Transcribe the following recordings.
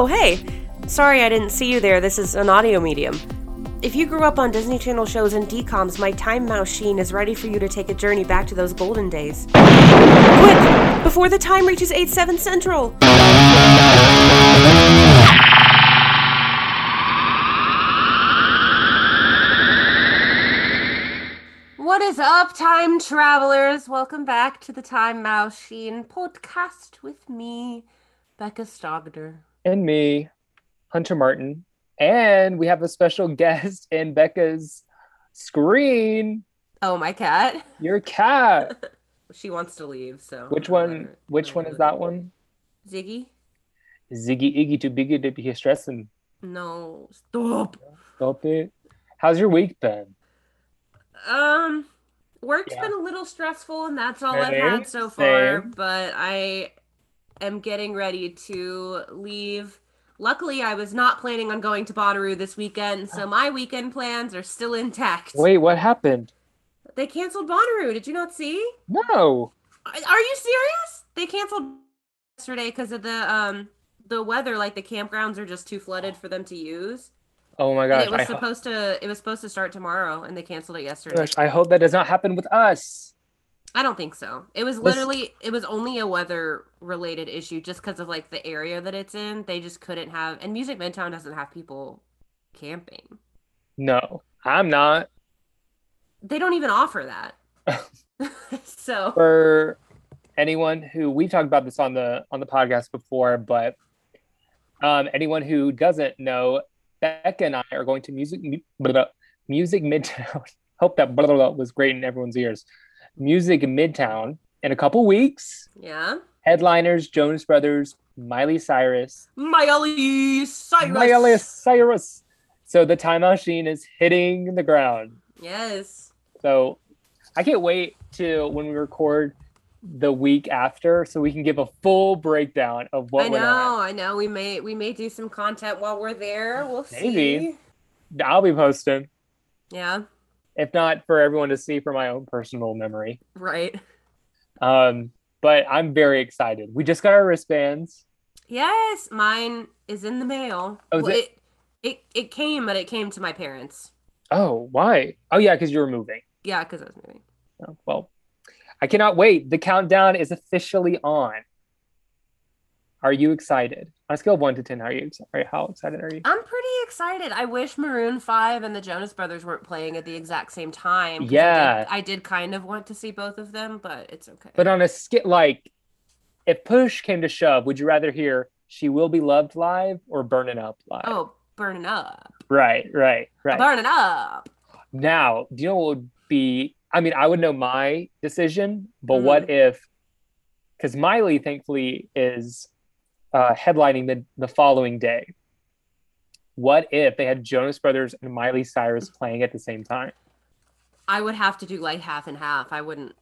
Oh, hey! Sorry I didn't see you there. This is an audio medium. If you grew up on Disney Channel shows and DCOMs, my Time Machine is ready for you to take a journey back to those golden days. Quick! Before the time reaches 8 7 Central! What is up, time travelers? Welcome back to the Time Machine podcast with me, Becca Stogner. And me, Hunter Martin, and we have a special guest in Becca's screen. Oh, my cat. Your cat. She wants to leave, so. Which one? Which one is that one? Ziggy? Ziggy Iggy too biggy to be stressing. No, stop. Stop it. How's your week been? Um, work's Yeah. been a little stressful, and that's all I've had so far. same. But I am getting ready to leave. Luckily, I was not planning on going to Bonnaroo this weekend, so my weekend plans are still intact. Wait, what happened? They canceled Bonnaroo. Did you not see? No. Are you serious? They canceled yesterday because of the um the weather. Like the campgrounds are just too flooded for them to use. Oh my And it was I, ho- supposed to. It was supposed to start tomorrow, and they canceled it yesterday. gosh, I hope that does not happen with us. I don't think so. It was This- literally. It was only a weather related issue, just because of like the area that it's in. They just couldn't have. And Music Midtown doesn't have people camping. No, I'm not. They don't even offer that. so for anyone who we've talked about this on the on the podcast before, but um, anyone who doesn't know, Becca and I are going to music music Midtown. Hope that blah, blah, blah was great in everyone's ears. Music in Midtown in a couple weeks. yeah, Headliners: Jonas Brothers, Miley Cyrus, Miley Cyrus. Miley Cyrus. So the time machine is hitting the ground. Yes. So I can't wait to when we record the week after so we can give a full breakdown of what we're. I know. I know. We may. We may do some content while we're there. We'll Maybe. see. I'll be posting, Yeah. If not for everyone to see for my own personal memory. Right. Um, but I'm very excited. We just got our wristbands. Yes, mine is in the mail. Oh, Well, it? it, it it came, but it came to my parents. Oh, why? Oh yeah, because you were moving. Yeah, because I was moving. Oh, well, I cannot wait. The countdown is officially on. Are you excited? On a scale of one to ten, how are you excited? How excited are you? I'm pretty excited. I wish Maroon Five and the Jonas Brothers weren't playing at the exact same time. Yeah. I did, I did kind of want to see both of them, but it's okay. But on a skit like, if push came to shove, would you rather hear "She Will Be Loved" live or "Burning Up" live? oh, burning up, right, right, right. burning up. Now, do you know what would be? I mean, I would know my decision, but Mm-hmm. what if? Because Miley, thankfully, is uh, headlining the the following day. What if they had Jonas Brothers and Miley Cyrus playing at the same time? I would have to do like half and half. I wouldn't,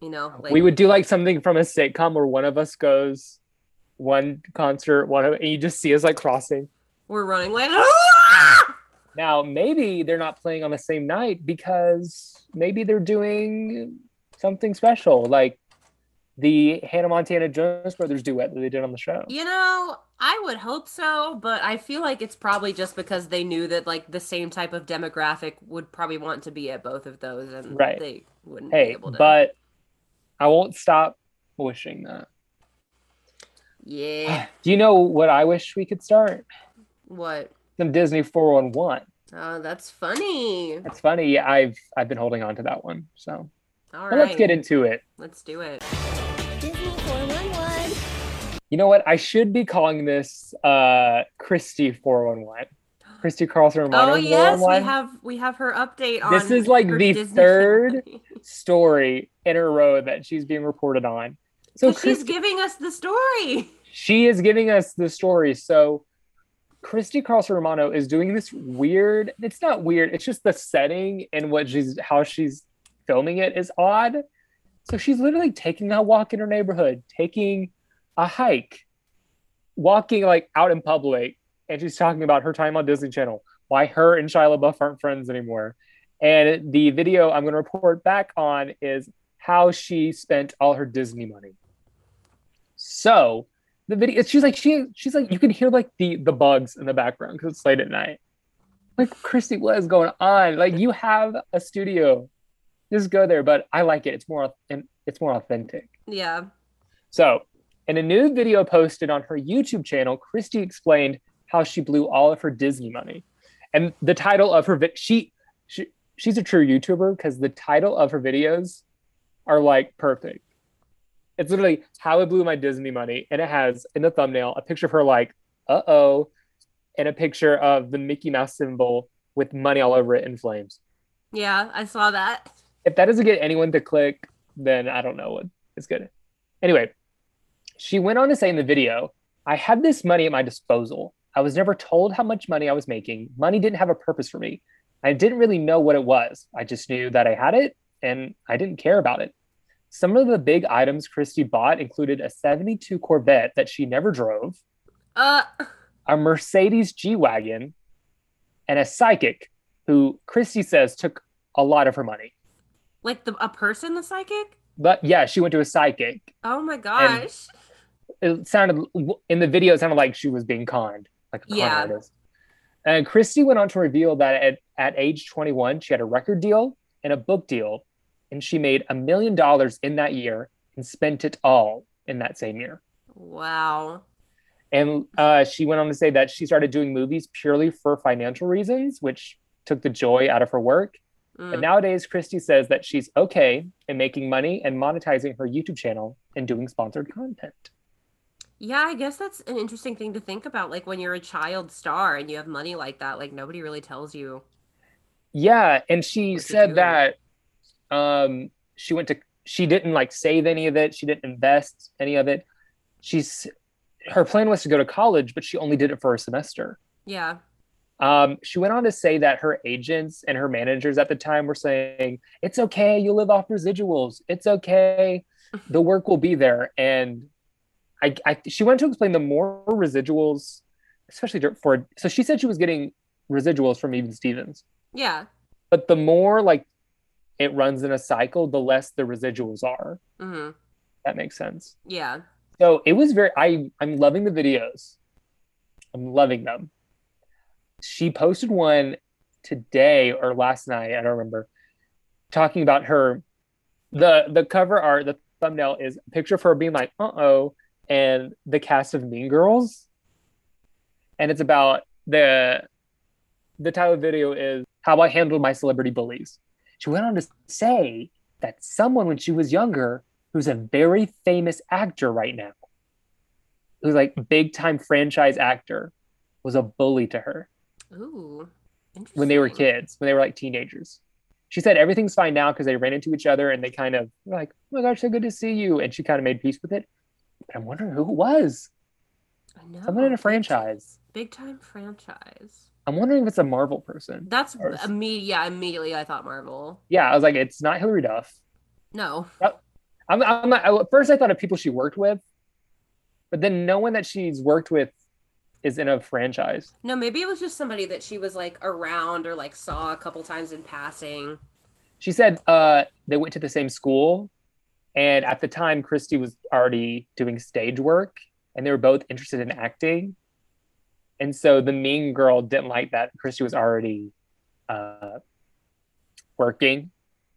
you know, like we would do like something from a sitcom where one of us goes one concert, one of and you just see us like crossing. we're running like. "Ah!" Now, maybe they're not playing on the same night because maybe they're doing something special, like the Hannah Montana Jonas Brothers duet that they did on the show. You know, I would hope so, but I feel like it's probably just because they knew that like the same type of demographic would probably want to be at both of those, and Right. they wouldn't be able to. but I won't stop wishing that. yeah, Do you know what I wish we could start? what? Some Disney 411. Oh, that's funny. That's funny. I've I've been holding on to that one. So All right, let's get into it. Let's do it. Disney 411. You know what? I should be calling this uh Christy 411. Christy Carlson Romano Oh yes, we have we have her update on. This is, like, the Disney third story in a row that she's being reported on. So 'Cause she's giving us the story. she is giving us the story. So Christy Carlson Romano is doing this weird. It's not weird. It's just the setting and what she's how she's filming it is odd. So she's literally taking a walk in her neighborhood, taking a hike, walking like out in public, and she's talking about her time on Disney Channel, why her and Shia LaBeouf aren't friends anymore. And the video I'm going to report back on is how she spent all her Disney money. So the video. She's like she she's like you can hear like the the bugs in the background because it's late at night. Like Christy, what is going on? Like you have a studio, just go there. But I like it. It's more and it's more authentic. Yeah. So, in a new video posted on her YouTube channel, Christy explained how she blew all of her Disney money, and the title of her vi- she she she's a true YouTuber because the title of her videos are like perfect. It's literally how I blew my Disney money, and it has in the thumbnail a picture of her like, uh oh, and a picture of the Mickey Mouse symbol with money all over it in flames. Yeah, I saw that. If that doesn't get anyone to click, then I don't know what is good. Anyway, she went on to say in the video, I had this money at my disposal. I was never told how much money I was making. Money didn't have a purpose for me. I didn't really know what it was. I just knew that I had it and I didn't care about it. Some of the big items Christy bought included a 72 Corvette that she never drove, Uh, a Mercedes G Wagon, and a psychic who Christy says took a lot of her money. like the a person, the psychic? But yeah, she went to a psychic. Oh my gosh. It sounded in the video, it sounded like she was being conned, like a con Yeah. artist. And Christy went on to reveal that at, at age 21, she had a record deal and a book deal, and she made a million dollars in that year and spent it all in that same year. wow. And uh, she went on to say that she started doing movies purely for financial reasons, which took the joy out of her work. Mm. But nowadays, Christy says that she's okay in making money and monetizing her YouTube channel and doing sponsored content. Yeah, I guess that's an interesting thing to think about. Like when you're a child star and you have money like that, like nobody really tells you. Yeah, and she said that um she went to she didn't like save any of it, she didn't invest any of it. She's her plan was to go to college, but she only did it for a semester. Yeah. Um, she went on to say that her agents and her managers at the time were saying, It's okay, you live off residuals. It's okay, the work will be there. And I, I she went to explain the more residuals, especially for so she said she was getting residuals from even Stevens, Yeah. but the more like it runs in a cycle, the less the residuals are. Mm-hmm. That makes sense. Yeah. So it was very I I'm loving the videos. I'm loving them. She posted one today or last night, I don't remember, talking about her the the cover art, the thumbnail is a picture of her being like, uh-oh, and the cast of Mean Girls. And it's about the the title of the video is How I Handled My Celebrity Bullies. She went on to say that someone when she was younger who's a very famous actor right now, who's like big time franchise actor, was a bully to her Ooh. Interesting. when they were kids, when they were like teenagers. She said everything's fine now because they ran into each other and they kind of were like, oh my gosh, so good to see you. And she kind of made peace with it. But I'm wondering who it was. I know. Someone in a franchise. Big time franchise. I'm wondering if it's a Marvel person. That's immediate. Yeah, immediately I thought Marvel. Yeah, I was like, it's not Hilary Duff. No. I'm, I'm not, at first I thought of people she worked with, but then no one that she's worked with is in a franchise. No, maybe it was just somebody that she was like around or like saw a couple times in passing. She said uh, they went to the same school, and at the time, Christy was already doing stage work, and they were both interested in acting. And so the mean girl didn't like that Christy was already uh, working,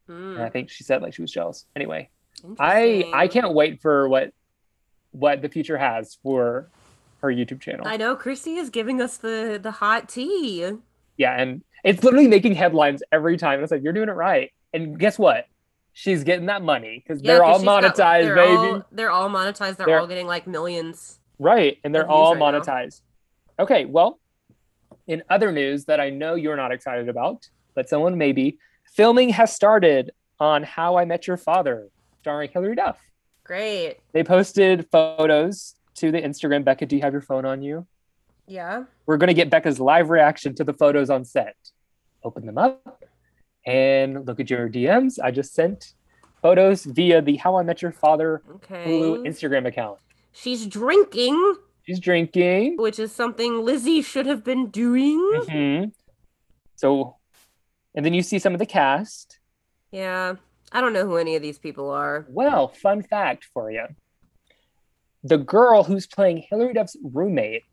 Hmm, and I think she said like she was jealous. Anyway, I I can't wait for what what the future has for her YouTube channel. I know Christy is giving us the the hot tea. Yeah, and it's literally making headlines every time. And it's like you're doing it right. And guess what? She's getting that money because Yeah, they're all got- monetized, they're baby. all- they're all monetized. They're, They're- all getting like millions. Right, and they're all right now. monetized. Okay, well, in other news that I know you're not excited about, but someone may be, filming has started on How I Met Your Father, starring Hilary Duff. Great. They posted photos to the Instagram. Becca, do you have your phone on you? Yeah. We're going to get Becca's live reaction to the photos on set. Open them up and look at your DMs. I just sent photos via the How I Met Your Father Okay. Hulu Instagram account. She's drinking, She's drinking. which is something Lizzie should have been doing. hmm So, and then you see some of the cast. Yeah. I don't know who any of these people are. Well, fun fact for you. the girl who's playing Hilary Duff's roommate,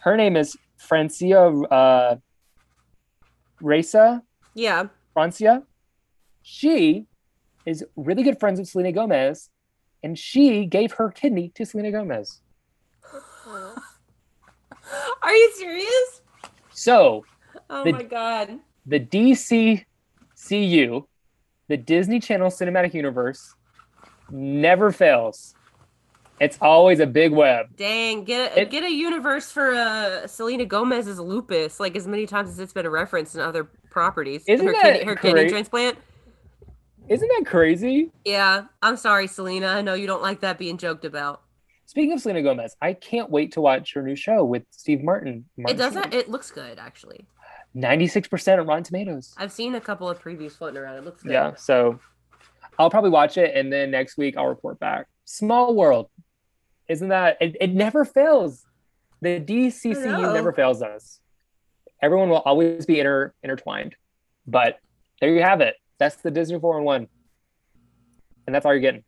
her name is Francia uh, Raisa. Yeah. Francia. She is really good friends with Selena Gomez, and she gave her kidney to Selena Gomez. Are you serious? So Oh The- my god. the DCCU, the Disney Channel Cinematic Universe, never fails. It's always a big web. Dang, get a, It- get a universe for uh, Selena Gomez's lupus, like as many times as it's been referenced in other properties. Isn't her that kidney, her kidney transplant? Isn't that crazy? Yeah, I'm sorry, Selena. I know you don't like that being joked about. Speaking of Selena Gomez, I can't wait to watch her new show with Steve Martin. It doesn't. It looks good, actually. 96% on Rotten Tomatoes. I've seen a couple of previews floating around. It looks good. Yeah, so I'll probably watch it and then next week I'll report back. Small world. Isn't that it, it never fails. The DCCU never fails us. Everyone will always be inter, intertwined. But there you have it. That's the Disney 4 in 1. And that's all you're getting.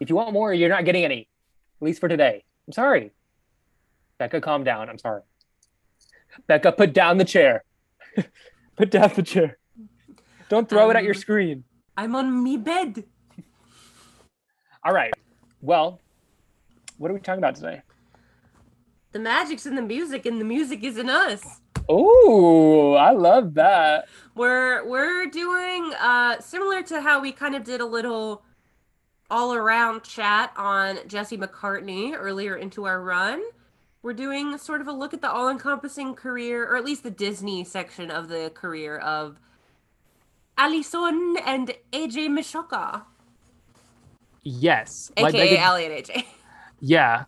If you want more, you're not getting any. At least for today. I'm sorry. Becca, calm down. I'm sorry. Becca, put down the chair. put down the chair. Don't throw it at your Um, screen. I'm on me bed. All right. Well, what are we talking about today? The magic's in the music, and the music is in us. Oh, I love that. We're we're doing uh similar to how we kind of did a little all around chat on Jesse McCartney earlier into our run. We're doing sort of a look at the all encompassing career, or at least the Disney section of the career of Alison and AJ Michalka, Yes. aka Becca, Ali and AJ. yeah.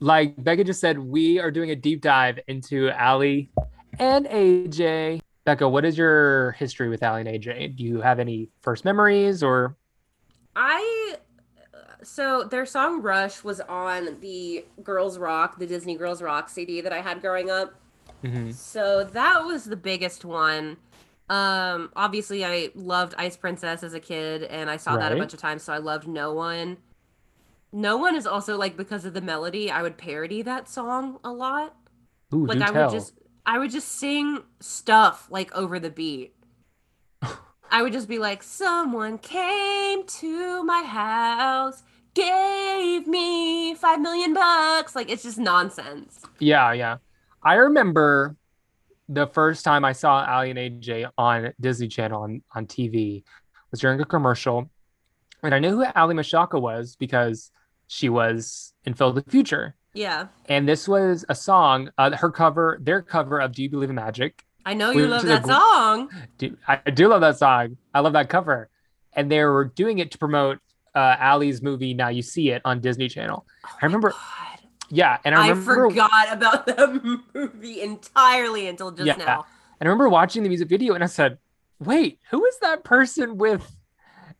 Like Becca just said, we are doing a deep dive into Allie and AJ. Becca, what is your history with Allie and AJ? Do you have any first memories or I so their song Rush was on the Girls Rock, the Disney Girls Rock CD that I had growing up. Mhm. So that was the biggest one. Um obviously I loved Ice Princess as a kid and I saw that a bunch of times so I loved No One. No One is also like because of the melody, I would parody that song a lot. Ooh, like do I tell. would just I would just sing stuff like over the beat. I would just be like, someone came to my house, gave me five million bucks. Like it's just nonsense. Yeah, yeah. I remember the first time I saw Ali and AJ on Disney Channel on, on TV was during a commercial. And I knew who Ali Michalka was because she was in Phil the Future. Yeah. And this was a song, uh, her cover, their cover of Do You Believe in Magic? I know you Which love that song. Do, I do love that song. I love that cover. And they were doing it to promote uh, Ali's movie Now You See It on Disney Channel. I remember, God. yeah. And I I, remember forgot about that movie entirely until just Yeah. now. And I remember watching the music video and I said, wait, who is that person with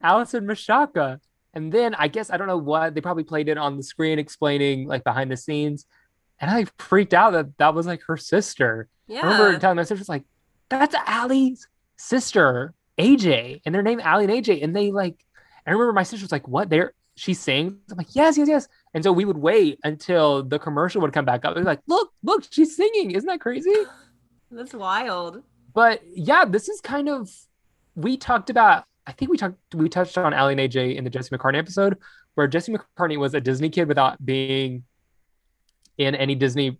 Allison Michalka? And then I guess I don't know what they probably played it on the screen explaining like behind the scenes. And I freaked out that that was like her sister. Yeah. I remember telling my sisters like, that's Allie's sister, AJ, and their name Allie and AJ. And they like, I remember my sister was like, what? They're she sings? I'm like, yes, yes, yes. And so we would wait until the commercial would come back up. They're like, look, look, she's singing. Isn't that crazy? That's wild. but yeah, this is kind of we talked about. I think we talked we touched on Ali and AJ in the Jesse McCartney episode, where Jesse McCartney was a Disney kid without being in any Disney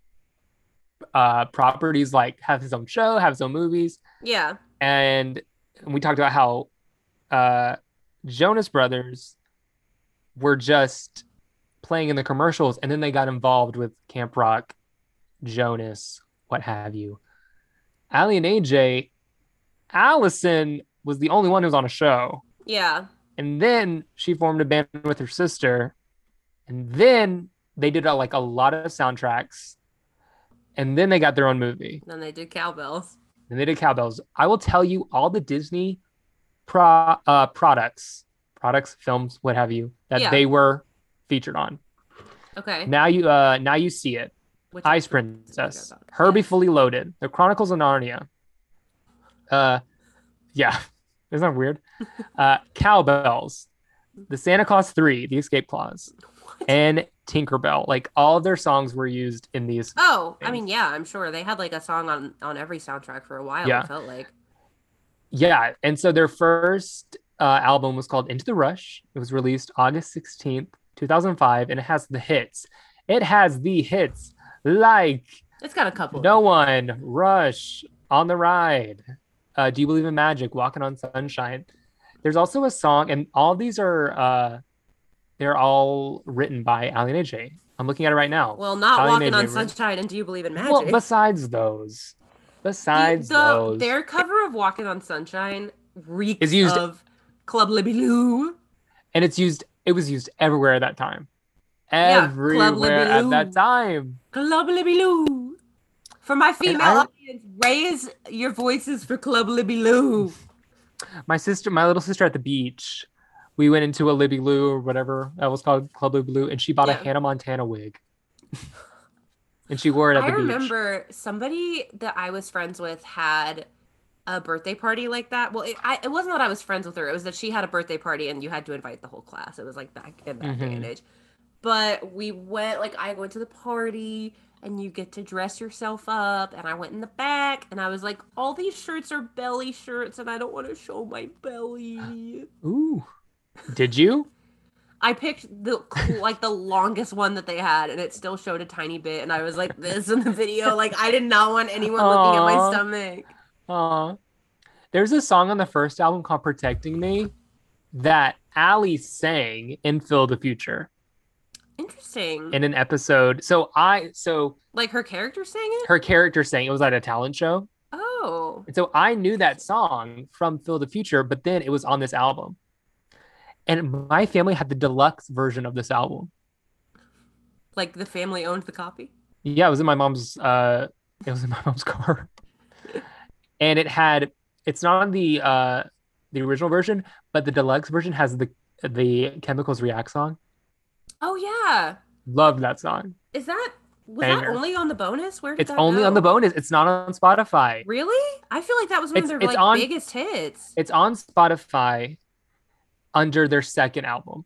uh properties, like have his own show, have his own movies, Yeah. and we talked about how uh Jonas Brothers were just playing in the commercials, and then they got involved with Camp Rock, Jonas, what have you. Ali and AJ, Allison was the only one who was on a show. Yeah. And then she formed a band with her sister. And then they did uh, like a lot of soundtracks. And then they got their own movie. Then they did cowbells. And they did cowbells. I will tell you all the Disney pro uh, products, products, films, what have you, that Yeah. they were featured on. Okay. Now you uh now you see it. Which Ice episode did we Princess. Herbie Yes. Fully Loaded, The Chronicles of Narnia. Uh, yeah, isn't that weird? uh, Cowbells, The Santa Claus Three, The Escape Clause, and Tinkerbell. Like all of their songs were used in these. Oh, I mean, yeah, I'm sure they had like a song on on every soundtrack for a while. Yeah. It felt like. Yeah, and so their first uh, album was called Into the Rush. It was released August 16th, 2005, and it has the hits. It has the hits like It's got a couple. No One, Rush, On the Ride, uh, Do You Believe in Magic, Walking on Sunshine. There's also a song, and all these are uh, they're all written by Alan AJ. I'm looking at it right now. Well, not walking on sunshine. And do you believe in magic? Well, besides those, besides The- the- those, their cover of Walking on Sunshine reeks Is used- of Club Libby Lu. and it's used. It was used everywhere at that time. Yeah, Everywhere at that time. Club Libby Lu. For my female audience, raise your voices for Club Libby Lu. My sister, my little sister at the beach, we went into a Libby Lu or whatever that was called Club Libby Lu, and she bought a Hannah Montana wig. and she wore it at I the beach. I remember somebody that I was friends with had a birthday party like that. Well, it, I, it wasn't that I was friends with her. It was that she had a birthday party and you had to invite the whole class. It was like back in that mm-hmm. day and age. But we went, like, I went to the party and you get to dress yourself up. And I went in the back and I was like, all these shirts are belly shirts and I don't want to show my belly. Ooh, did you? I picked the like the longest one that they had, and it still showed a tiny bit. And I was like this in the video. Like I did not want anyone looking at my stomach. Aw. There's a song on the first album called Protecting Me that Allie sang in Phil the Future Interesting. in an episode. So I so like her character sang it. her character sang it was at a talent show. Oh, And so I knew that song from Phil the Future, but then it was on this album. And my family had the deluxe version of this album. like the family owned the copy. Yeah, it was in my mom's uh it was in my mom's car. and it had it's not on the uh the original version, but the deluxe version has the the chemicals react song. Oh yeah, Love that song. is that was Banger. that only on the bonus? Where did It's that only on the bonus. It's not on Spotify. Really? I feel like that was one It's- of their like on- biggest hits. It's on Spotify under their second album,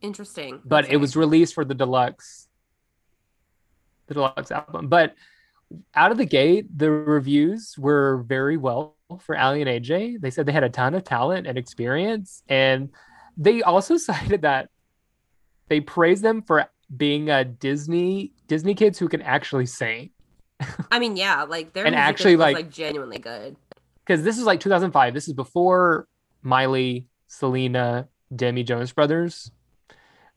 Interesting. but Okay. it was released for the deluxe the deluxe album. But out of the gate, the reviews were very well for Ali and AJ. They said they had a ton of talent and experience, and they also cited that they praise them for being a Disney Disney kids who can actually sing. I mean, yeah, like their And actually, like- like genuinely good. Because this is like 2005. This is before Miley, Selena, Demi Jonas Brothers.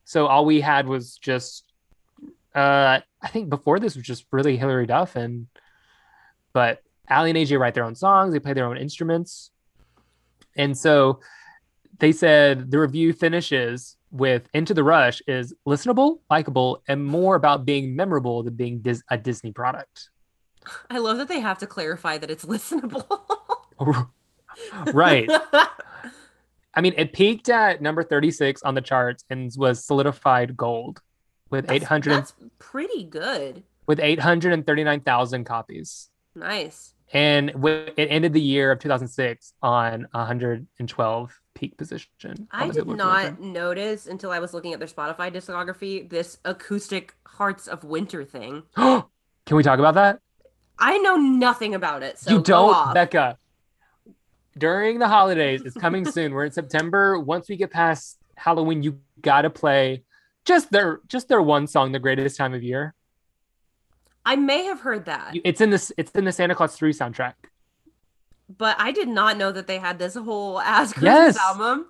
So all we had was just, uh, I think before this was just really Hilary Duff and, but Ali and AJ write their own songs. They play their own instruments, and so they said the review finishes with "Into the Rush" is listenable, likable, and more about being memorable than being dis- a Disney product. I love that they have to clarify that it's listenable. right. I mean, it peaked at number 36 on the charts and was solidified gold with That's- 800 That's pretty good. with 839,000 copies. Nice. And w- it ended the year of 2006 on 112 peak position. I did not 200. notice until I was looking at their Spotify discography this acoustic Hearts of Winter thing. Can we talk about that? I know nothing about it. So you don't. Becca. During the holidays, it's coming soon. We're in September. Once we get past Halloween, you gotta play just their just their one song, "The Greatest Time of Year." I may have heard that, It's in this. It's in the Santa Claus Three soundtrack. but I did not know that they had this whole ass Christmas Yes. album.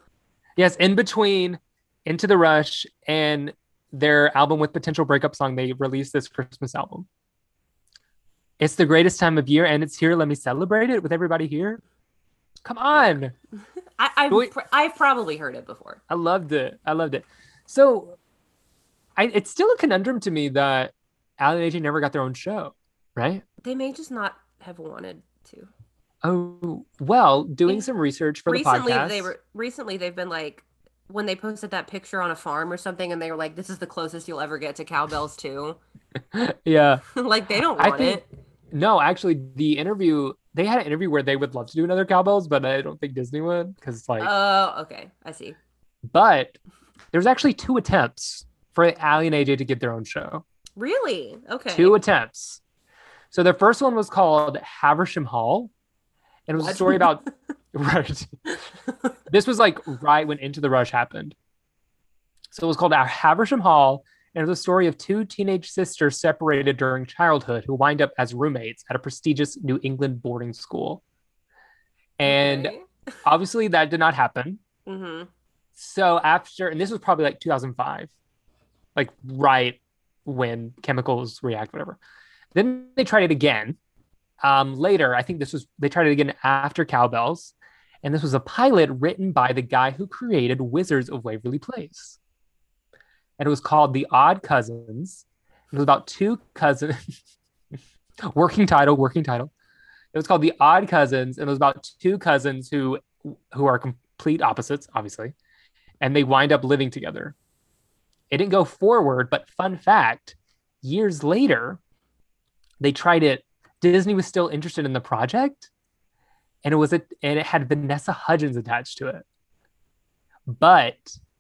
Yes, in between Into the Rush and their album with potential breakup song, they released this Christmas album. It's the greatest time of year, and it's here. Let me celebrate it with everybody here. Come on. I, I've, Wait. pr- I've probably heard it before. I loved it. I loved it. So I it's still a conundrum to me that Alan and AJ never got their own show, right? They may just not have wanted to. Oh well, doing some research for recently, the podcast. they were recently they've been like when they posted that picture on a farm or something, and they were like, "This is the closest you'll ever get to cowbells too." yeah. like they don't I want think- it. No, actually, the interview they had an interview where they would love to do another cowbells, but I don't think Disney would because it's like. Oh, okay, I see. but there's actually two attempts for Ali and AJ to get their own show. Really? Okay. Two attempts. So the first one was called Haversham Hall, and it was a story about right. this was like right when Into the Rush happened. So it was called Haversham Hall, and it was a story of two teenage sisters separated during childhood who wind up as roommates at a prestigious New England boarding school. And obviously that did not happen. hmm So after, and this was probably like 2005, like right when chemicals react, whatever. Then they tried it again. Um, later, I think this was they tried it again after Cowbells, and this was a pilot written by the guy who created Wizards of Waverly Place, and it was called The Odd Cousins. It was about two cousins. working title, working title. It was called The Odd Cousins, and it was about two cousins who who are complete opposites, obviously and they wind up living together. It didn't go forward, but fun fact years later, they tried it. Disney was still interested in the project, and it was a, and it had Vanessa Hudgens attached to it. But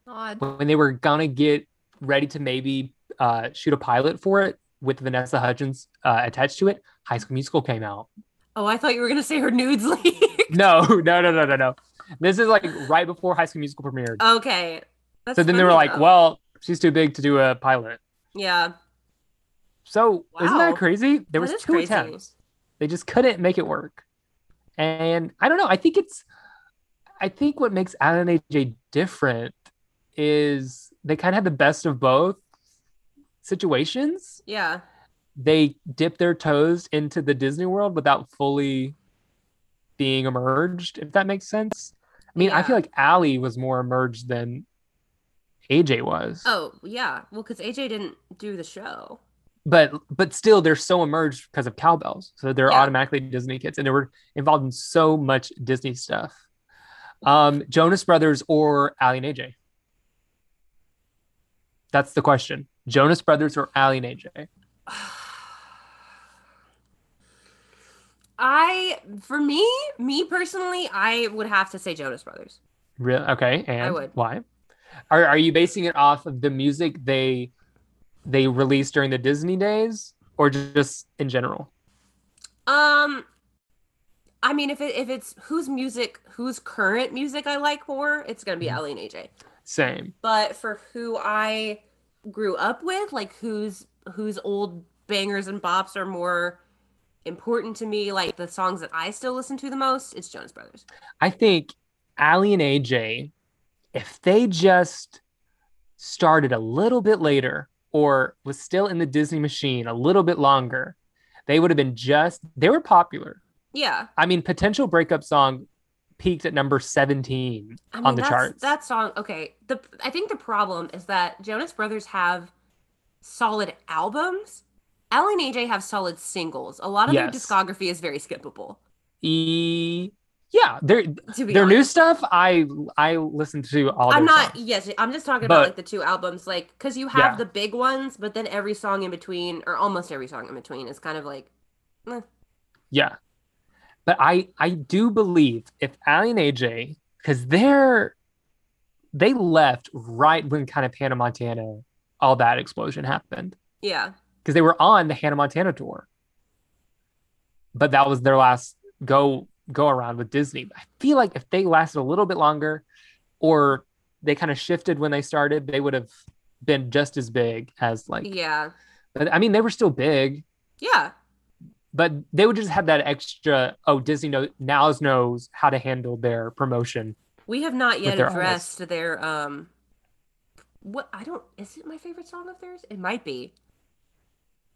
Odd. when they were gonna get ready to maybe uh, shoot a pilot for it with Vanessa Hudgens uh, attached to it, High School Musical came out. Oh, I thought you were gonna say her nudes leaked. No, no, no, no, no, no. This is like right before High School Musical premiered. okay. That's so then they were funny, like, well, she's too big to do a pilot. yeah. So isn't that crazy? There That was two crazy. attempts. They just couldn't make it work. And I don't know. I think it's I think what makes Alan and AJ different is they kind of had the best of both situations. Yeah. They dip their toes into the Disney world without fully being emerged, if that makes sense. I mean, I feel like Allie was more emerged than AJ was. Oh, yeah. Well, because AJ didn't do the show. but but still they're so emerged because of cowbells so they're Yeah. automatically disney kids and they were involved in so much disney stuff um jonas brothers or ali and aj that's the question jonas brothers or ali and aj I, for me, me personally, I would have to say Jonas Brothers. Real okay and I would. why are, are you basing it off of the music they they released during the disney days or just in general Um, I mean, if it if it's whose music, whose current music I like more, it's gonna be Mhm. Ellie and AJ. same But for who I grew up with, like whose whose old bangers and bops are more important to me, like the songs that I still listen to the most, it's Jonas Brothers. I think Ali and AJ, if they just started a little bit later or was still in the Disney machine a little bit longer, they would have been just, they were popular. Yeah, I mean, Potential Breakup Song peaked at number 17 I mean on the charts. That song, okay. The I think the problem is that Jonas Brothers have solid albums. Ellie and AJ have solid singles. A lot of their discography is very skippable. E, yeah, their their new stuff, I I listened to all. I'm not. songs. Yes, I'm just talking But- about like the two albums, like because you have Yeah. the big ones, but then every song in between, or almost every song in between, is kind of like, eh. Yeah. But I I do believe if Ali and AJ, because they're they left right when kind of Hannah Montana, all that explosion happened. yeah, Because they were on the Hannah Montana tour. But that was their last go go around with Disney. I feel like if they lasted a little bit longer or they kind of shifted when they started, they would have been just as big as like yeah, but, I mean they were still big yeah, but they would just have that extra oh disney know, now knows how to handle their promotion we have not yet their addressed their um. What I don't is it my favorite song of theirs? It might be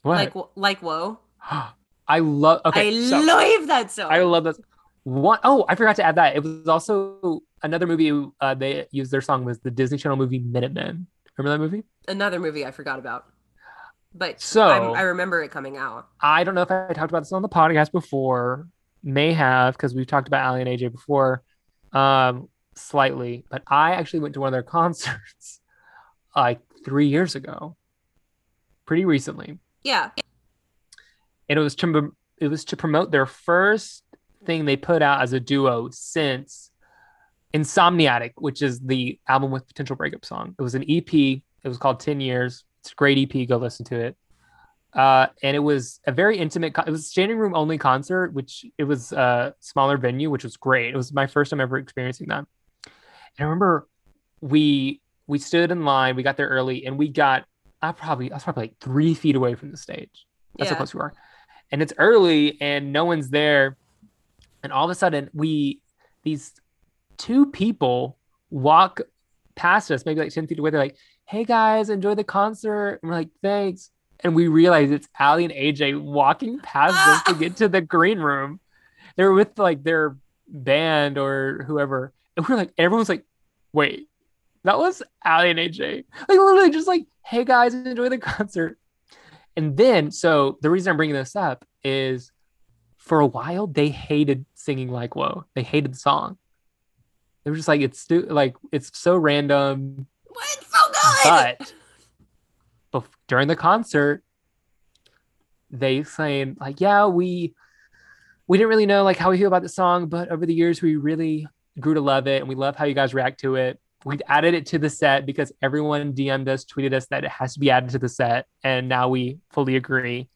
what like like whoa. i love okay I so love that song. i love this one oh i forgot to add that. It was also another movie uh, they used their song was the disney channel movie minutemen. Remember that movie? Another movie I forgot about, but So- I'm- I remember it coming out. i don't know if i talked about this on the podcast before may have because we've talked about ali and aj before um slightly but i actually went to one of their concerts like three years ago pretty recently. Yeah, and it was to it was to promote their first thing they put out as a duo since Insomniatic, which is the album with potential breakup song. It was an EP It was called 10 Years. It's a great EP. Go listen to it. Uh, and it was a very intimate. Con- it was a standing room only concert, which it was a smaller venue, which was great. It was my first time ever experiencing that. And I remember we we stood in line. We got there early, and we got I probably I was probably like three feet away from the stage. That's Yeah. how close we were. And it's early, and no one's there. And all of a sudden, we these two people walk past us, maybe like 10 feet away. They're like, hey guys, enjoy the concert. And we're like, thanks. And we realize it's Allie and AJ walking past us to get to the green room. They're with like their band or whoever. And we're like, everyone's like, wait, that was Allie and AJ. Like literally just like, hey guys, enjoy the concert. And then, so the reason I'm bringing this up is for a while they hated singing like whoa they hated the song. They were just like it's stu- like it's so random? It's so good. but bef- during the concert they saying like yeah we we didn't really know like how we feel about the song but over the years we really grew to love it and we love how you guys react to it. We've added it to the set because everyone dm'd us tweeted us that it has to be added to the set and now we fully agree.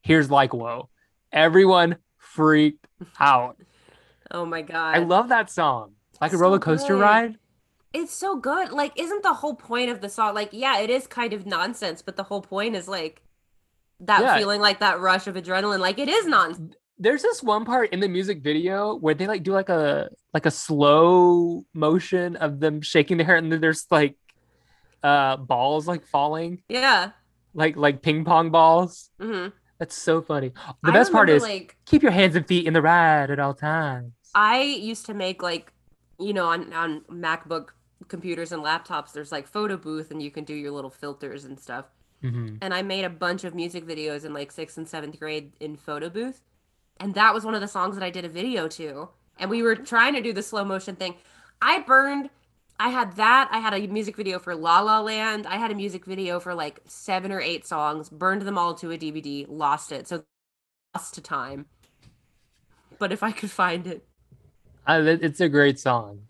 Here's like whoa everyone freaked out Oh my god. i love that song like a roller coaster good. ride It's so good. Like, isn't the whole point of the song like, yeah, it is kind of nonsense, but the whole point is like that Yeah. feeling like that rush of adrenaline. Like it is nonsense. there's this one part in the music video where they like do like a like a slow motion of them shaking their hair and then there's like uh balls like falling Yeah. like like ping pong balls hmm that's so funny the I best part is like keep your hands and feet in the ride at all times I used to make like, you know, on on MacBook computers and laptops, there's like photo booth and you can do your little filters and stuff. Mhm. and I made a bunch of music videos in like sixth and seventh grade in photo booth. And that was one of the songs that I did a video to. And we were trying to do the slow motion thing. I burned, I had that. I had a music video for La La Land. I had a music video for like seven or eight songs, burned them all to a DVD, lost it. So lost to time. But if I could find it. Uh, it's a great song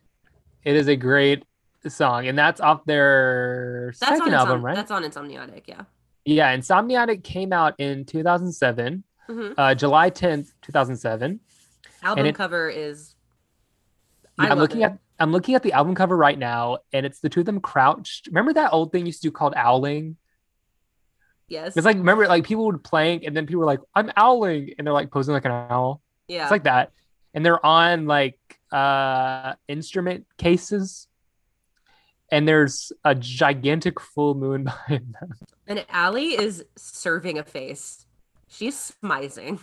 it is a great song and that's off their That's second on album right That's on Insomniatic, yeah. yeah insomniatic came out in 2007 hmm uh july 10th 2007 Album it- cover is. Yeah, I'm looking it. at I'm looking at the album cover right now, and it's the two of them crouched. Remember that old thing you used to do called owling? Yes. It's like remember like people would plank, and then people were like, "I'm owling," and they're like posing like an owl. yeah. It's like that, and they're on like uh instrument cases, and there's a gigantic full moon behind them. And Allie is serving a face. She's smizing.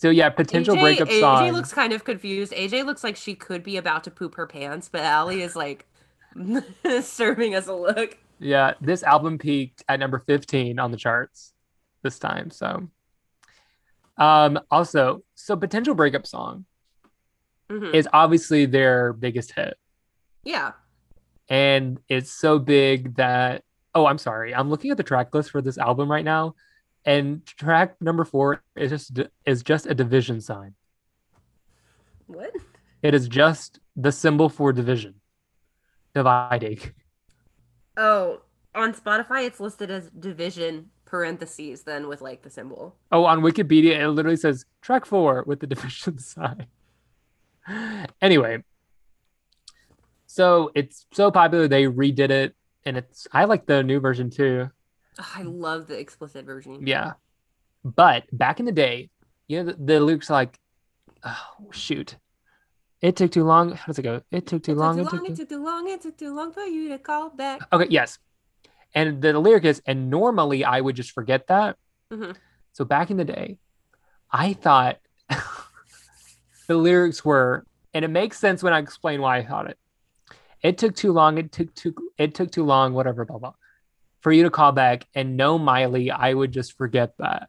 So yeah, potential AJ, breakup AJ song. looks kind of confused. AJ looks like she could be about to poop her pants, but Allie is like serving us a look. Yeah, this album peaked at number 15 on the charts this time. So, um, also, so potential breakup song Mhm. is obviously their biggest hit, Yeah. and it's so big that oh, I'm sorry, I'm looking at the track list for this album right now, and track number four is just is just a division sign. What? It is just the symbol for division, dividing. Oh, on Spotify it's listed as division parentheses then with like the symbol. Oh, on Wikipedia, it literally says track four with the division sign. anyway, so it's so popular they redid it, and it's I like the new version too. I love the explicit version. Yeah, but back in the day, you know the, the lyrics like, oh shoot, it took too long. How does it go? It took too It long. too It long, took it too... took too long, it took too long for you to call back. Okay, yes, and the lyric is, and normally I would just forget that. Mhm. So back in the day, I thought the lyrics were, and it makes sense when I explain why I thought it. It took too long. It took too. It took too long. Whatever. Blah blah. For you to call back and no Miley, I would just forget that.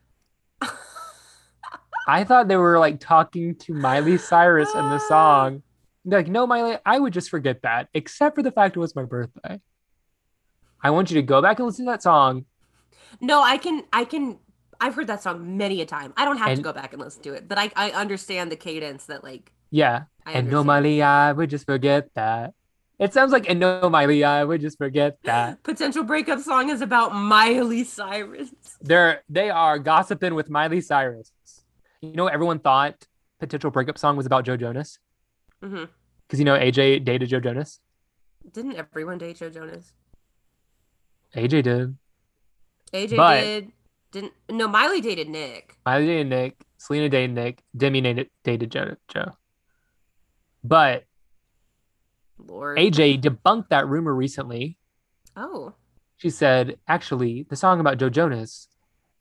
I thought they were like talking to Miley Cyrus in the song. They're like, no, Miley, I would just forget that, except for the fact it was my birthday. I want you to go back and listen to that song No, I can I can I've heard that song many a time. I don't have to go back and listen to it, but I I understand the cadence that like Yeah. I and no. Miley, I would just forget that. It sounds like, and no, Miley, I would just forget that. Potential breakup song is about Miley Cyrus. They're they are gossiping with Miley Cyrus. You know, everyone thought potential breakup song was about Joe Jonas mm-hmm. because you know AJ dated Joe Jonas. Didn't everyone date Joe Jonas? AJ did. AJ But- did. Didn't no Miley dated Nick. Miley dated Nick. Selena dated Nick. Demi dated, dated Joe, Joe. But Lord. AJ debunked that rumor recently. Oh. She said, actually, the song about Joe Jonas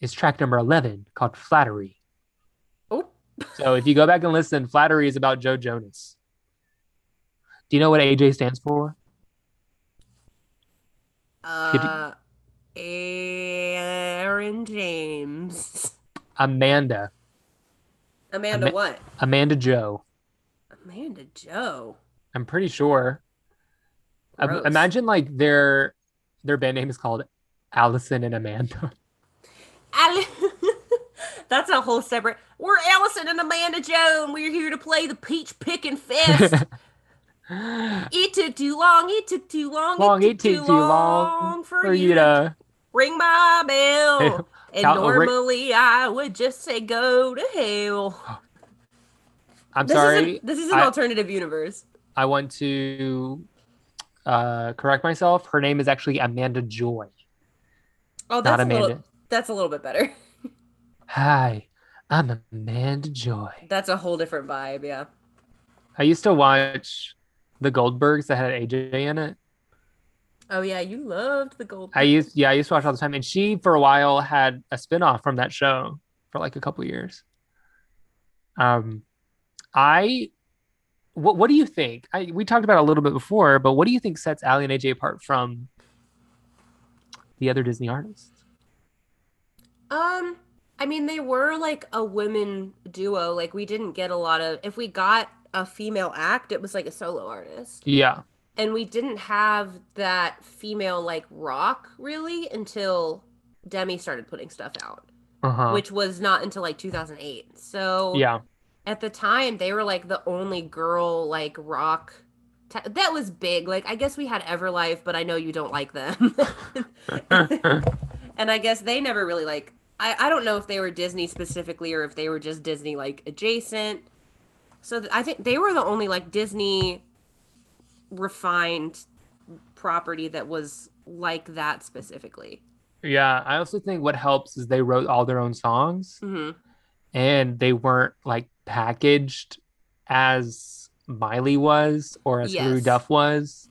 is track number 11 called Flattery. Oh. So if you go back and listen, Flattery is about Joe Jonas. Do you know what AJ stands for? Could you- Uh Aaron James. Amanda. Amanda Ama- what? Amanda Joe. Amanda Joe. I'm pretty sure. Im- Imagine like their their band name is called Allison and Amanda. Ali- That's a whole separate. We're Allison and Amanda Joe, and we're here to play the peach picking fest. it took too long. It took too long. Long, it took too, long, long for, you to ring my bell. and ring- normally I would just say go to hell. I'm This sorry. Isn't, this is an I- alternative universe. I want to uh, correct myself. Her name is actually Amanda Joy, Oh, not that's a Amanda. little. That's a little bit better. Hi, I'm Amanda Joy. That's a whole different vibe. Yeah. I used to watch the Goldbergs that had AJ in it. Oh yeah, you loved the gold. I used, yeah, I used to watch all the time. And she, for a while, had a spinoff from that show for like a couple years. Um, I, what, what do you think? I, we talked about it a little bit before, but what do you think sets Aly and AJ apart from the other Disney artists? Um, I mean, they were like a women duo. Like we didn't get a lot of. If we got a female act, it was like a solo artist, Yeah. and we didn't have that female like rock really until Demi started putting stuff out, Uh huh. which was not until like 2008. So Yeah. At the time they were like the only girl like rock t- that was big. Like i guess we had everlife but i know you don't like them. And i guess they never really like I, I don't know if they were disney specifically or if they were just disney like adjacent. So th- i think they were the only like disney refined property that was like that specifically. Yeah. I also think what helps is they wrote all their own songs. Hmm and they weren't like packaged as Miley was or as Yes. Duff was,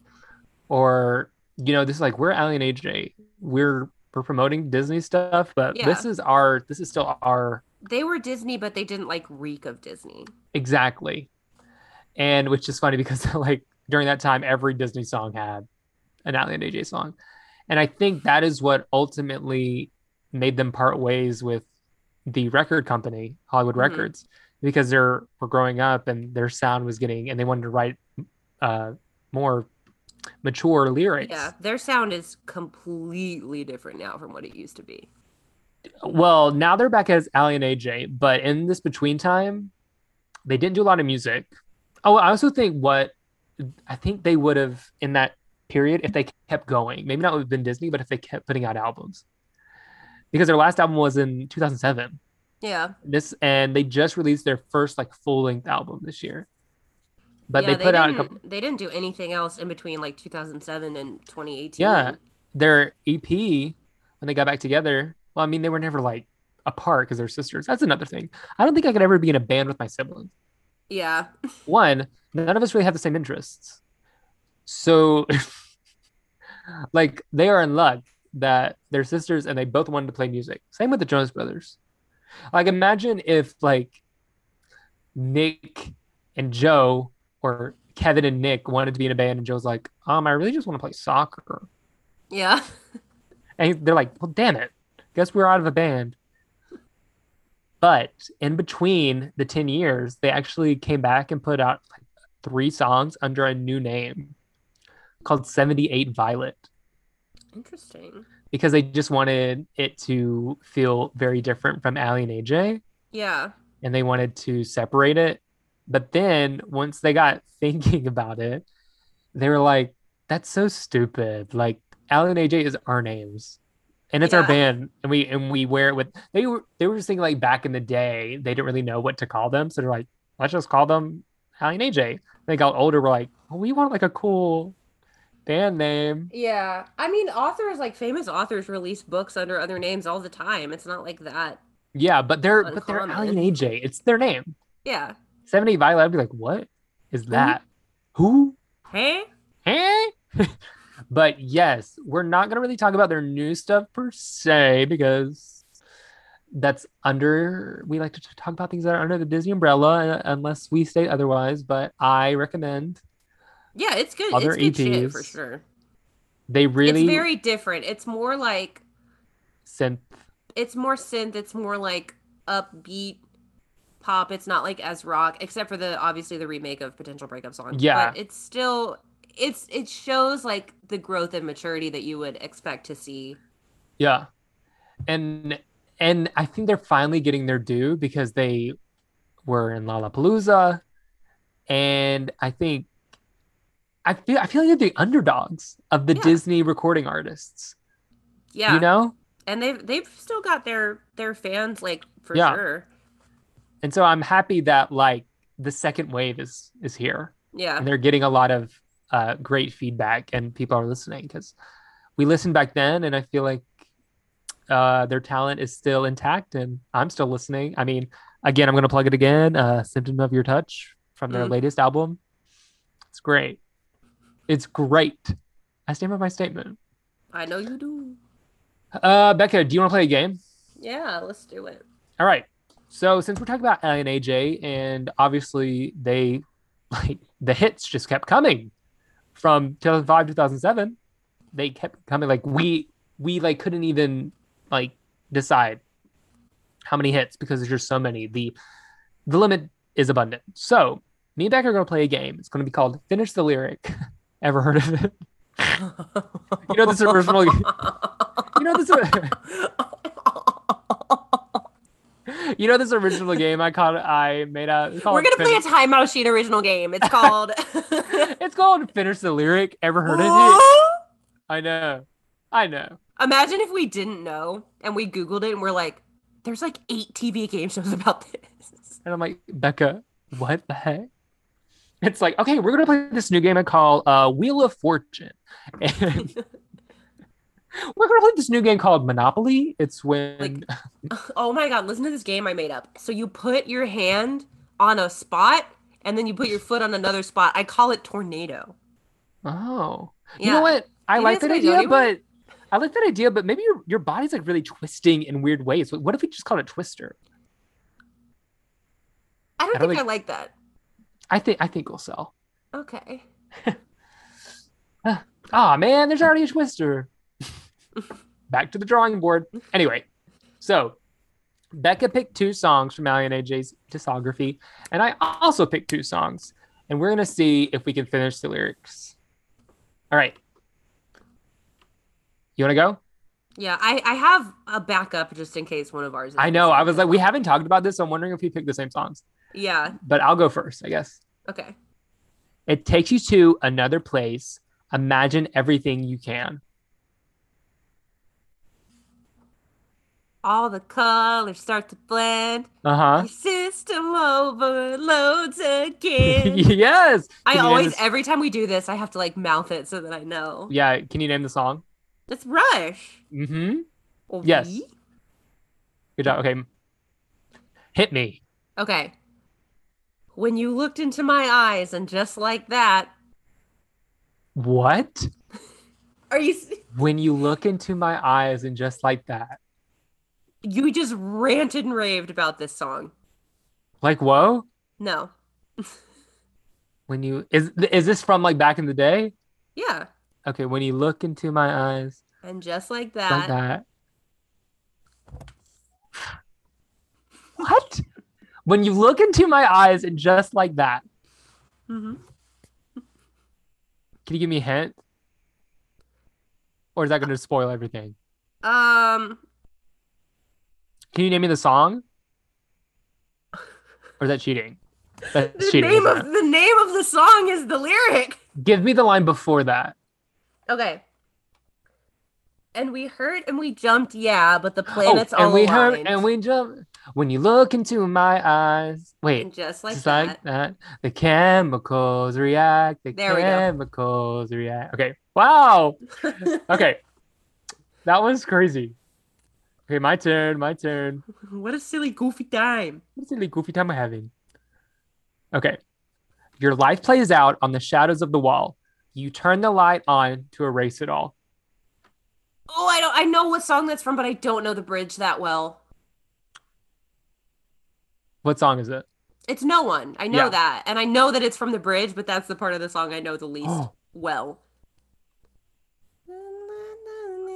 or you know, this is like we're Aly and AJ. We're we're promoting Disney stuff, but this is our this is still our they were disney but they didn't like reek of disney exactly. And which is funny because like during that time, every Disney song had an Aly and AJ song. And I think that is what ultimately made them part ways with the record company, Hollywood Mhm. Records, because they're were growing up and their sound was getting and they wanted to write uh more mature lyrics. Yeah, their sound is completely different now from what it used to be. Well, now they're back as Aly and AJ, but in this between time, they didn't do a lot of music. Oh, I also think what I think they would have in that period if they kept going. Maybe not within Disney, but if they kept putting out albums. Because their last album was in 2007. Yeah, This and they just released their first like full-length album this year. But yeah, they put out a couple They didn't do anything else in between like 2007 and 2018. Yeah. their EP when they got back together. Well, I mean, they were never like apart because they're sisters. That's another thing. I don't think I could ever be in a band with my siblings. yeah, One, none of us really have the same interests. So, like, they are in luck that they're sisters and they both wanted to play music. Same with the Jonas Brothers. Like, imagine if, like, Nick and Joe or Kevin and Nick wanted to be in a band and Joe's like, um, I really just want to play soccer. yeah. And they're like, well, damn it. Guess we're out of a band. But in between the 10 years, they actually came back and put out like three songs under a new name called 78 Violet Interesting. Because they just wanted it to feel very different from Aly and AJ Yeah, and they wanted to separate it. But then once they got thinking about it, they were like, That's so stupid. Like Aly and AJ is our names. And it's our band and we and we wear it with they were they were just thinking like back in the day, they didn't really know what to call them. So they're like, let's just call them Aly and AJ. They got older, we're like, well, we want like a cool band name. Yeah. I mean, authors, like famous authors, release books under other names all the time. It's not like that. Yeah, but they're but they're Uncommon. And AJ. It's their name. Yeah. 70 Violet, I'd be like, what is that? Who? Hey? Eh? but yes, we're not gonna really talk about their new stuff per se because that's under we like to talk about things that are under the Disney umbrella uh, unless we state otherwise. But I recommend Yeah, it's good. Other it's good shit for sure. they really It's very different. It's more like synth. it's more synth. It's more like upbeat pop. It's not like as rock, except for the obviously the remake of Potential Breakup Song. Yeah. but it's still it's it shows like the growth and maturity that you would expect to see. Yeah, and and I think they're finally getting their due because they were in Lollapalooza, and I think I feel I feel like they're the underdogs of the Yeah. Disney recording artists. Yeah, You know, and they've they've still got their their fans like for Yeah. sure. and so I'm happy that like the second wave is is here, Yeah, and they're getting a lot of uh, great feedback, and people are listening because we listened back then, and I feel like uh, their talent is still intact, and I'm still listening. I mean, again, I'm gonna plug it again. Uh, "Symptom of Your Touch" from their Mm. latest album. It's great. It's great. I stand by my statement. I know you do. Uh, Becca, do you want to play a game? Yeah, let's do it. All right. So since we're talking about Ellie and AJ, and obviously they like the hits just kept coming from 2005 2007 they kept coming like we we like couldn't even like decide how many hits because there's just so many the the limit is abundant so me and Becca are going to play a game it's going to be called finish the lyric ever heard of it you know this original you know this you know this original game i caught. i made a it's We're gonna play a Time Machine original game. It's called. it's called finish the lyric ever heard of it i know i know Imagine if we didn't know and we Googled it and we're like, there's like eight TV game shows about this. And I'm like, Becca, what the heck? It's like, okay, we're gonna play this new game I call uh, Wheel of Fortune, and we're gonna play this new game called Monopoly. It's when Oh my god, listen to this game I made up. So you put your hand on a spot and then you put your foot on another spot. I call it tornado. oh, Yeah. you know what? I Maybe like that idea, but I like that idea, but maybe your your body's like really twisting in weird ways. What if we just call it Twister? I don't I don't think I like that. I think I think we'll sell. Okay. Ah man, there's already a Twister. Back to the drawing board. Anyway, so Becca picked two songs from Aly and AJ's discography, and I also picked two songs, and we're gonna see if we can finish the lyrics. All right. You wanna go? Yeah, I, I have a backup just in case one of ours. is I know. I was like, we have. haven't talked about this, so I'm wondering if we picked the same songs. Yeah. But I'll go first, I guess. Okay. It takes you to another place. Imagine everything you can. All the colors start to blend. Uh huh. System overloads again. yes. I Can name always, this- every time we do this, I have to like mouth it so that I know. Yeah. Can you name the song? It's Rush. Mm-hmm. Yes. V? Good job. Okay. Hit me. Okay. When you looked into my eyes and just like that, What? are you When you look into my eyes and just like that. you just ranted and raved about this song. Like whoa? No. When you is is this from like back in the day? Yeah. Okay, when you look into my eyes And just like like that. that. What? When you look into my eyes and just like that. Mhm. Can you give me a hint? Or is that going to spoil everything? Um Can you name me the song? Or is that cheating? That's the cheating. name of the name of the song is the lyric. Give me the line before that. Okay. And we heard and we jumped, yeah, but the planets all Oh, and we aligned. heard and we jump when you look into my eyes. Wait, And just like just that. like that, the chemicals react. The There chemicals react. Okay. Wow. Okay. that was crazy. Okay, my turn. My turn. what a silly, goofy time. What a silly goofy time I'm having. Okay. Your life plays out on the shadows of the wall. You turn the light on to erase it all. Oh, I don't I know what song that's from, but I don't know the bridge that well. What song is it? It's no one. I know Yeah. that. And I know that it's from the bridge, but that's the part of the song I know the least Oh. well.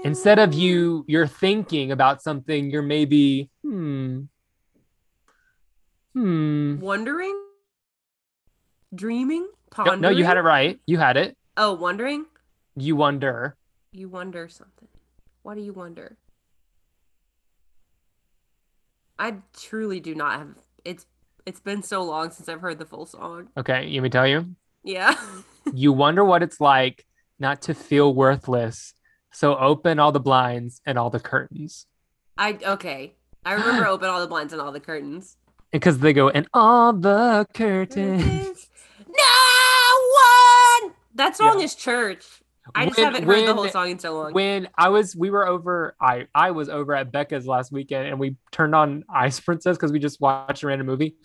Instead of you, you're thinking about something. You're maybe, hmm, hmm. wondering, dreaming, No, pondering. no, you had it right. You had it. Oh, wondering. You wonder. You wonder something. What do you wonder? I truly do not have. It's it's been so long since I've heard the full song. Okay, let me tell you. Yeah. You wonder what it's like not to feel worthless. So open all the blinds and all the curtains. I okay. I remember open all the blinds and all the curtains. Because they go, and all the curtains. no one. That song Yeah. is church. I just When- haven't heard the whole song in so long. when I was we were over I I was over at Becca's last weekend and we turned on Ice Princess because we just watched a random movie.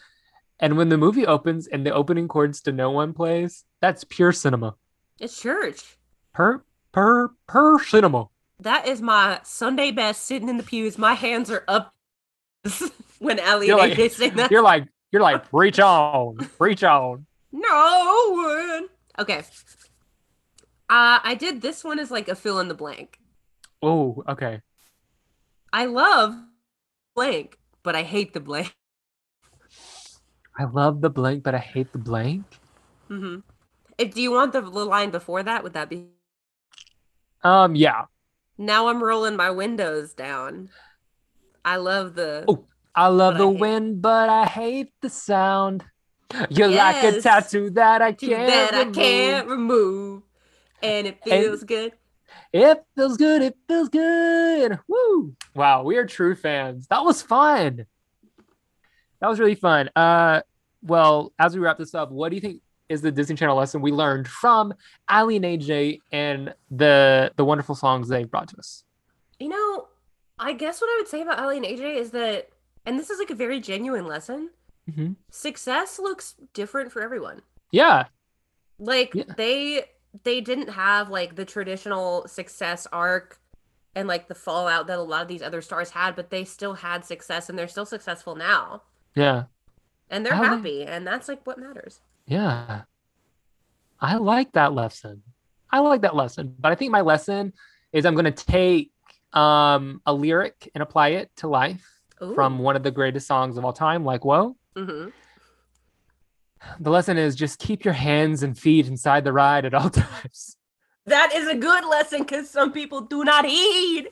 And when the movie opens and the opening chords to no one plays, that's pure cinema. It's church. Per per per cinema. That is my Sunday best sitting in the pews. My hands are up when Ellie and like- AJ sing that. You're like you're like reach on, reach on. No one. Okay. Uh, I did this one as like a fill in the blank. Oh, okay. I love blank, but I hate the blank. I love the blank, but I hate the blank. Mm-hmm. If do you want the line before that? Would that be? Um, yeah. Now I'm rolling my windows down. I love the. Oh, I love I the hate- wind, but I hate the sound. You're like a tattoo that I can't that I can't remove, and it And- feels good. It feels good. It feels good. Woo! Wow, we are true fans. That was fun. That was really fun. Uh, well, as we wrap this up, what do you think is the Disney Channel lesson we learned from Aly and AJ and the the wonderful songs they brought to us? You know, I guess what I would say about Aly and AJ is that, and this is like a very genuine lesson. Mhm. Success looks different for everyone. Yeah, Like Yeah. they they didn't have like the traditional success arc and like the fallout that a lot of these other stars had, but they still had success and they're still successful now. yeah, And they're they- happy, and that's like what matters. yeah. I like that lesson. I like that lesson. But I think my lesson is I'm going to take um, a lyric and apply it to life Ooh. from one of the greatest songs of all time, like Whoa. Mhm. The lesson is just keep your hands and feet inside the ride at all times. That is a good lesson because some people do not heed.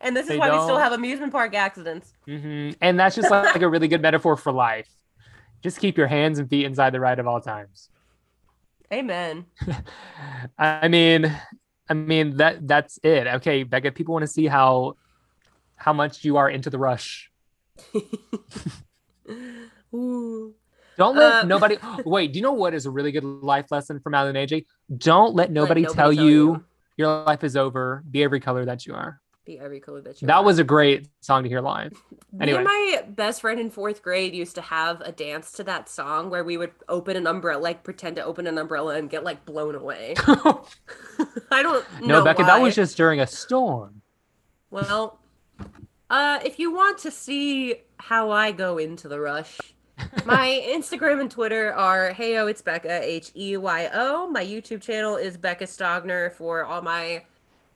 And this is They why we still have amusement park accidents. hmm And that's just like, a really good metaphor for life. Just keep your hands and feet inside the ride at all times. Amen. I mean, I mean that that's it. Okay, Becca, people want to see how how much you are into the rush. Ooh. Don't let Uh, nobody wait. Do you know what is a really good life lesson from Alan AJ? Don't let nobody, nobody tell, tell you, you. your life is over. Be every color that you are. Be every color that you are. That are. was a great song to hear live. Me and my best friend in fourth grade used to have a dance to that song where we would open an umbrella, like pretend to open an umbrella and get like blown away. I don't know. no, Becca, that was just during a storm. Well, uh, if you want to see how I go into the rush, my Instagram and Twitter are Heyo, it's Becca, H E Y O. My YouTube channel is Becca Stogner for all my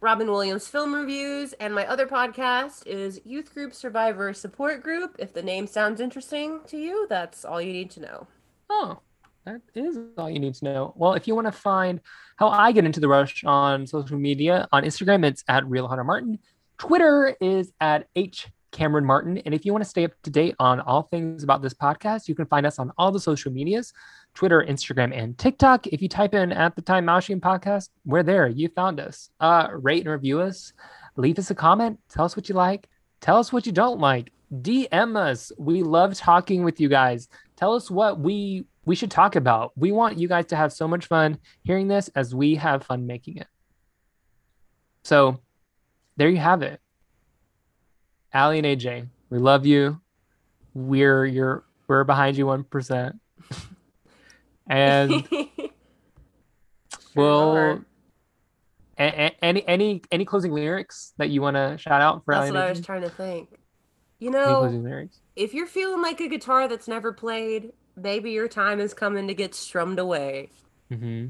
Robin Williams film reviews, and my other podcast is Youth Group Survivor Support Group. If the name sounds interesting to you, that's all you need to know. Oh, that is all you need to know. Well, if you want to find how I get into the rush on social media, on Instagram, it's at Real Hunter Martin. Twitter is at Cameron Martin. And if you want to stay up to date on all things about this podcast, you can find us on all the social medias Twitter, Instagram, and TikTok. If you type in at the Time Machine Podcast, we're there. You found us. Uh, rate and review us. Leave us a comment. Tell us what you like. Tell us what you don't like. DM us. We love talking with you guys. Tell us what we we should talk about. We want you guys to have so much fun hearing this as we have fun making it. So there you have it. Aly and AJ, we love you. We're your we're behind you one percent. and we'll a- a- any any any closing lyrics that you want to shout out for That's Allie what I was trying to think. You know, lyrics? if you're feeling like a guitar that's never played, maybe your time is coming to get strummed away. hmm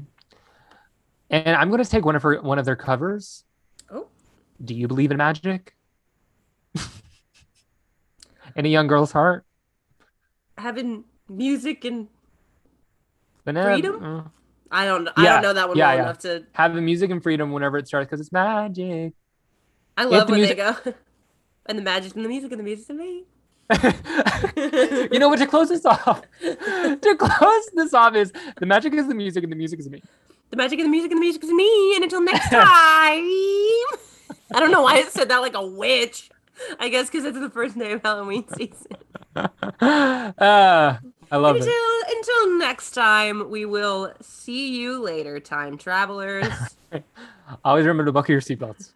And I'm going to take one of her one of their covers. Oh. Do you believe in magic? in a young girl's heart? Having music and Banana- Freedom? uh, I don't I Yeah, don't know that one yeah, well yeah. enough to having music and freedom whenever it starts because it's magic. I love the when music- they go and the magic and the music and the music to me. you know what? To close this off, to close this off is the magic is the music and the music is me. The magic and the music and the music is me. And until next time. I don't know why it said that like a witch. I guess because it's the first day of Halloween season. uh, I love it. Until until next time, we will see you later, time travelers. Always remember to buckle your seatbelts.